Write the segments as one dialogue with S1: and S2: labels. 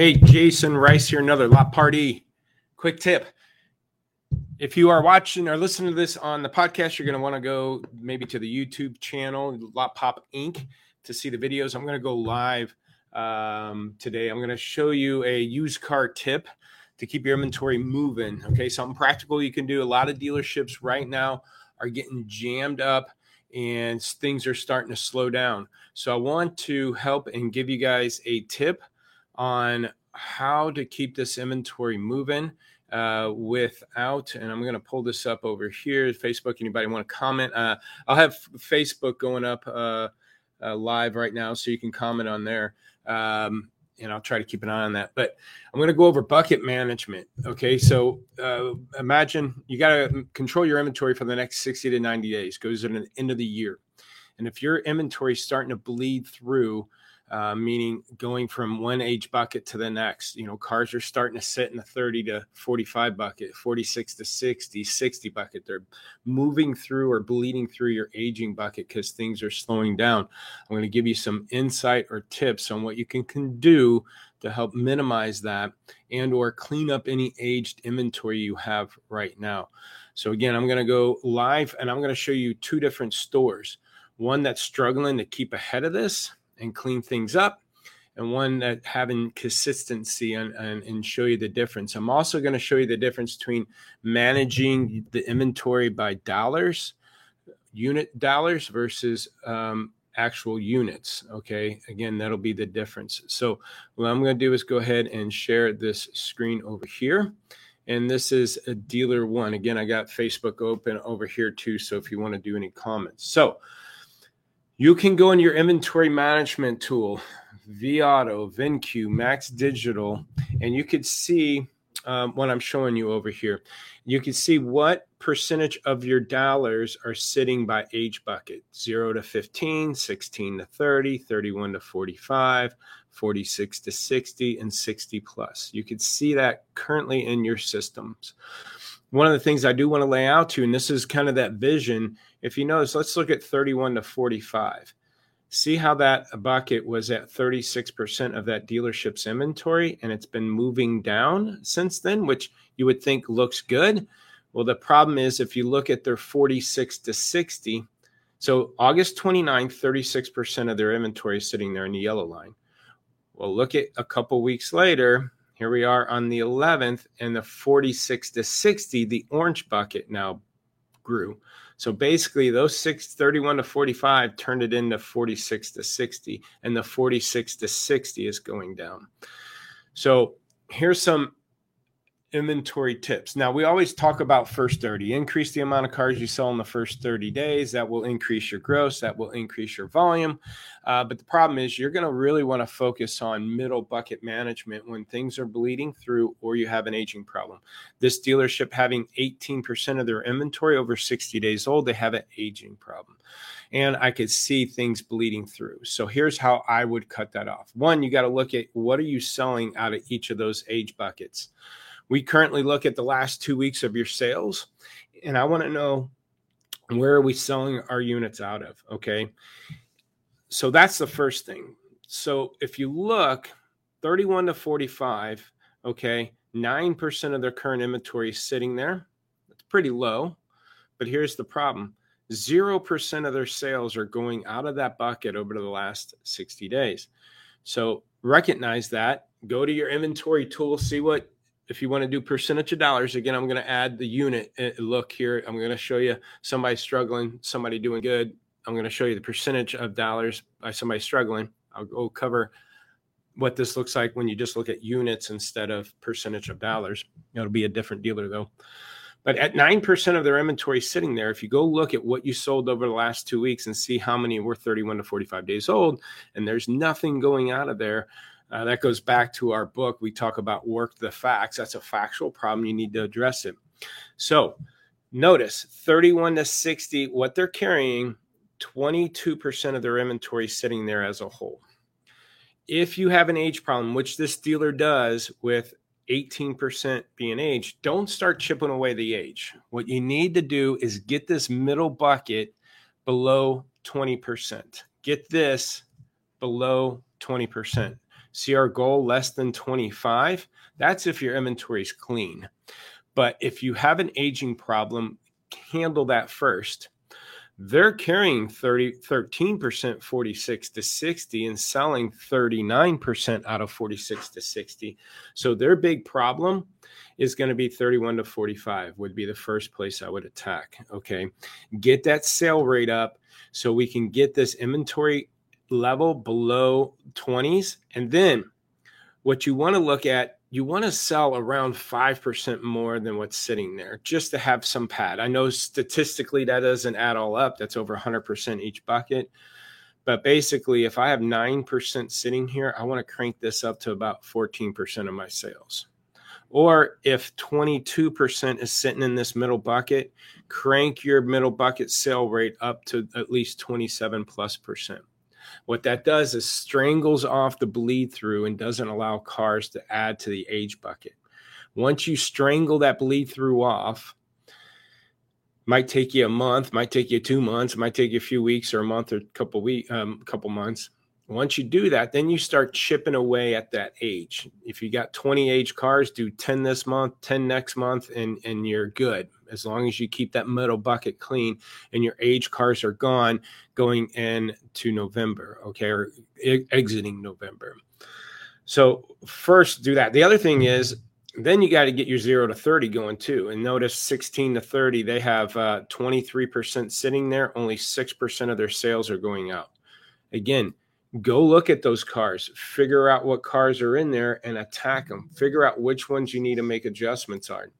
S1: Hey, Jason Rice here, another lot party. Quick tip. If you are watching or listening to this on the podcast, you're going to want to go maybe to the YouTube channel, Lot Pop Inc., to see the videos. I'm going to go live um, today. I'm going to show you a used car tip to keep your inventory moving. Okay, something practical you can do. A lot of dealerships right now are getting jammed up and things are starting to slow down. So I want to help and give you guys a tip on how to keep this inventory moving uh, without, and I'm going to pull this up over here. Facebook, anybody want to comment? Uh, I'll have Facebook going up uh, uh, live right now, so you can comment on there. Um, and I'll try to keep an eye on that. But I'm going to go over bucket management. Okay, so uh, imagine you got to control your inventory for the next 60 to 90 days. Goes to the end of the year, and if your inventory is starting to bleed through uh, meaning going from one age bucket to the next. You know, cars are starting to sit in the 30 to 45 bucket, 46 to 60, 60 bucket. They're moving through or bleeding through your aging bucket because things are slowing down. I'm going to give you some insight or tips on what you can, can do to help minimize that and or clean up any aged inventory you have right now. So again, I'm going to go live and I'm going to show you two different stores. One that's struggling to keep ahead of this and clean things up and one that having consistency and, and, and show you the difference. I'm also going to show you the difference between managing the inventory by dollars, unit dollars versus um, actual units. Okay. Again, that'll be the difference. So what I'm going to do is go ahead and share this screen over here. And this is a dealer one. Again, I got Facebook open over here too. So if you want to do any comments. So you can go in your inventory management tool, vAuto, VinCue, Max Digital, and you could see um, what I'm showing you over here. You can see what percentage of your dollars are sitting by age bucket 0 to 15, 16 to 30, 31 to 45, 46 to 60, and 60 plus. You can see that currently in your systems. One of the things I do want to lay out to, and this is kind of that vision if you notice, let's look at 31 to 45. See how that bucket was at 36% of that dealership's inventory and it's been moving down since then, which you would think looks good. Well, the problem is if you look at their 46 to 60, so August 29th, 36% of their inventory is sitting there in the yellow line. Well, look at a couple weeks later. Here we are on the 11th, and the 46 to 60, the orange bucket now grew. So basically, those six, 31 to 45 turned it into 46 to 60, and the 46 to 60 is going down. So here's some inventory tips. Now, we always talk about first 30. Increase the amount of cars you sell in the first 30 days. That will increase your gross, that will increase your volume. Uh, but the problem is, you're going to really want to focus on middle bucket management when things are bleeding through or you have an aging problem. This dealership having 18% of their inventory over 60 days old, they have an aging problem. And I could see things bleeding through. So here's how I would cut that off. One, you got to look at what are you selling out of each of those age buckets we currently look at the last two weeks of your sales, and I want to know where are we selling our units out of? Okay. So that's the first thing. So if you look 31 to 45, okay, 9% of their current inventory is sitting there. It's pretty low. But here's the problem 0% of their sales are going out of that bucket over the last 60 days. So recognize that. Go to your inventory tool, see what if you want to do percentage of dollars, again, I'm going to add the unit uh, look here. I'm going to show you somebody struggling, somebody doing good. I'm going to show you the percentage of dollars by somebody struggling. I'll go cover what this looks like when you just look at units instead of percentage of dollars. It'll be a different dealer though. But at 9% of their inventory sitting there, if you go look at what you sold over the last two weeks and see how many were 31 to 45 days old, and there's nothing going out of there, uh, that goes back to our book. We talk about work the facts. That's a factual problem. You need to address it. So notice 31 to 60, what they're carrying, 22% of their inventory sitting there as a whole. If you have an age problem, which this dealer does with 18% being age, don't start chipping away the age. What you need to do is get this middle bucket below 20%. Get this below 20%. See our goal less than 25? That's if your inventory is clean. But if you have an aging problem, handle that first. They're carrying 30, 13% 46 to 60 and selling 39% out of 46 to 60. So their big problem is going to be 31 to 45 would be the first place I would attack. Okay. Get that sale rate up so we can get this inventory level below 20s. And then what you want to look at, you want to sell around 5% more than what's sitting there just to have some pad. I know statistically that doesn't add all up, that's over 100% each bucket. But basically, if I have 9% sitting here, I want to crank this up to about 14% of my sales. Or if 22% is sitting in this middle bucket, crank your middle bucket sale rate up to at least 27 plus percent. What that does is strangles off the bleed through and doesn't allow cars to add to the age bucket. Once you strangle that bleed through off, might take you a month, might take you two months, might take you a few weeks or a month or a couple week, um, couple months. Once you do that, then you start chipping away at that age. If you got 20 age cars, do 10 this month, 10 next month, and and you're good. As long as you keep that metal bucket clean and your age cars are gone going into November, okay, or e- exiting November. So first do that. The other thing is then you got to get your zero to 30 going too. And notice 16 to 30, they have uh, 23% sitting there. Only 6% of their sales are going out. Again, go look at those cars, figure out what cars are in there and attack them. Figure out which ones you need to make adjustments on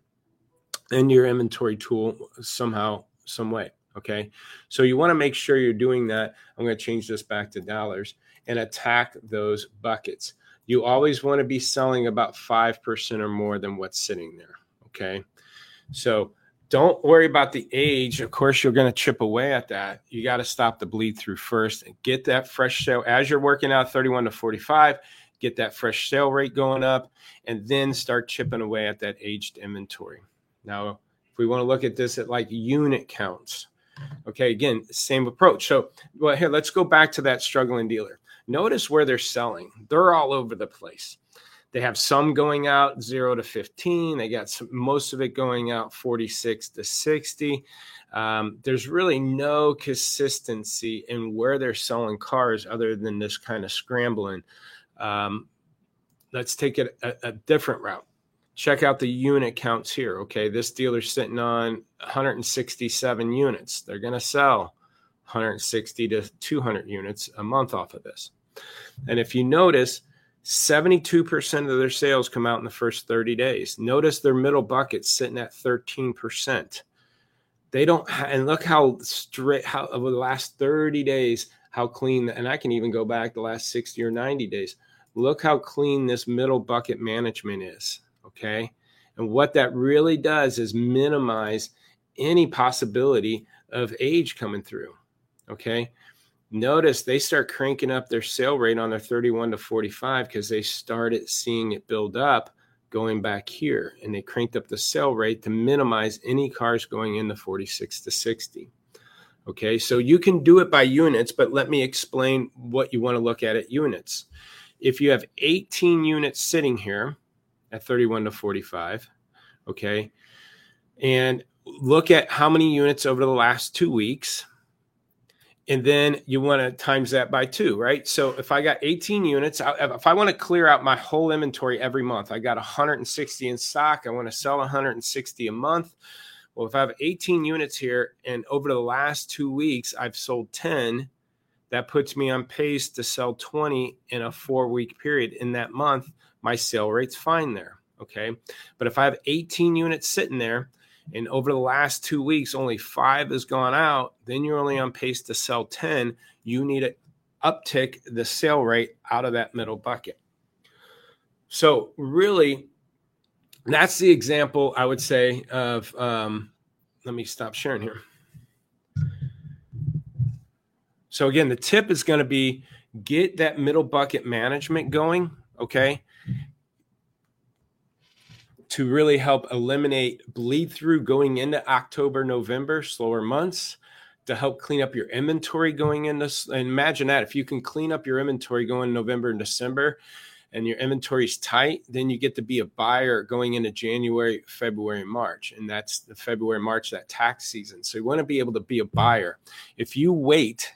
S1: in your inventory tool somehow, some way. Okay. So you want to make sure you're doing that. I'm going to change this back to dollars and attack those buckets. You always want to be selling about 5% or more than what's sitting there. Okay. So don't worry about the age. Of course, you're going to chip away at that. You got to stop the bleed through first and get that fresh sale as you're working out 31 to 45. Get that fresh sale rate going up and then start chipping away at that aged inventory. Now, if we want to look at this at like unit counts, okay, again, same approach. So, well, here, let's go back to that struggling dealer. Notice where they're selling, they're all over the place. They have some going out zero to 15. They got some, most of it going out 46 to 60. Um, there's really no consistency in where they're selling cars other than this kind of scrambling. Um, let's take it a, a different route. Check out the unit counts here. Okay, this dealer's sitting on 167 units. They're going to sell 160 to 200 units a month off of this. And if you notice, 72% of their sales come out in the first 30 days. Notice their middle bucket sitting at 13%. They don't, and look how straight, how over the last 30 days, how clean, and I can even go back the last 60 or 90 days. Look how clean this middle bucket management is. Okay. And what that really does is minimize any possibility of age coming through. Okay notice they start cranking up their sale rate on their 31 to 45 because they started seeing it build up going back here and they cranked up the sale rate to minimize any cars going in the 46 to 60 okay so you can do it by units but let me explain what you want to look at at units. If you have 18 units sitting here at 31 to 45 okay and look at how many units over the last two weeks and then you want to times that by two, right? So if I got 18 units, if I want to clear out my whole inventory every month, I got 160 in stock. I want to sell 160 a month. Well, if I have 18 units here and over the last two weeks I've sold 10, that puts me on pace to sell 20 in a four week period. In that month, my sale rate's fine there. Okay. But if I have 18 units sitting there, and over the last two weeks, only five has gone out, then you're only on pace to sell 10. You need to uptick the sale rate out of that middle bucket. So, really, that's the example I would say of. Um, let me stop sharing here. So, again, the tip is going to be get that middle bucket management going. Okay to really help eliminate bleed through going into October, November, slower months, to help clean up your inventory going into. Imagine that if you can clean up your inventory going November and December, and your inventory is tight, then you get to be a buyer going into January, February, March. And that's the February, March, that tax season. So you want to be able to be a buyer. If you wait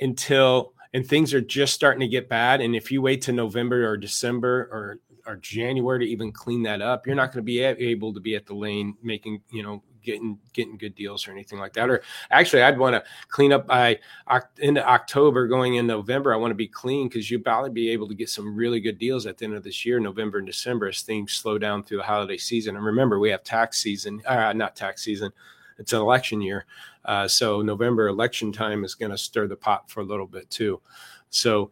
S1: until and things are just starting to get bad, and if you wait to November or December or or January to even clean that up, you're not going to be able to be at the lane making, you know, getting getting good deals or anything like that. Or actually, I'd want to clean up by into October, going in November. I want to be clean because you probably be able to get some really good deals at the end of this year, November and December, as things slow down through the holiday season. And remember, we have tax season, uh, not tax season. It's an election year, uh, so November election time is going to stir the pot for a little bit too. So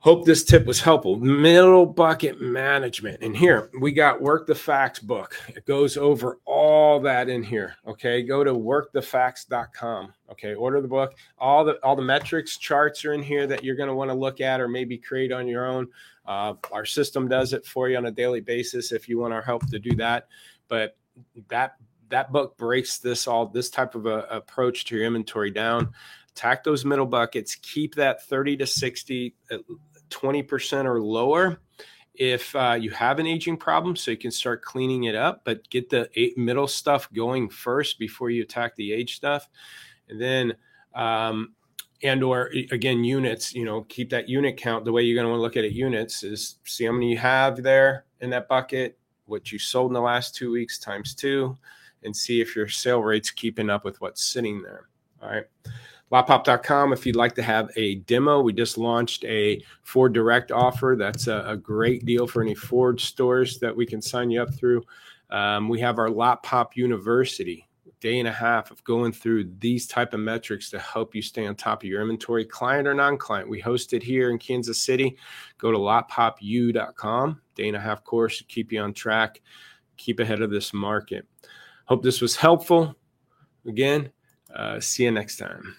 S1: Hope this tip was helpful. Middle bucket management. And here we got Work the Facts book. It goes over all that in here. Okay. Go to workthefacts.com. Okay. Order the book. All the all the metrics charts are in here that you're going to want to look at or maybe create on your own. Uh, our system does it for you on a daily basis if you want our help to do that. But that that book breaks this all this type of a, approach to your inventory down attack those middle buckets keep that 30 to 60 20% or lower if uh, you have an aging problem so you can start cleaning it up but get the middle stuff going first before you attack the age stuff. And then um, and or again units you know keep that unit count. The way you're going to want to look at it units is see how many you have there in that bucket what you sold in the last two weeks times two and see if your sale rate's keeping up with what's sitting there. All right lotpop.com if you'd like to have a demo. We just launched a Ford Direct offer. That's a, a great deal for any Ford stores that we can sign you up through. Um, we have our Lot Pop University day and a half of going through these type of metrics to help you stay on top of your inventory client or non-client we host it here in kansas city go to lotpopu.com day and a half course to keep you on track keep ahead of this market hope this was helpful again uh, see you next time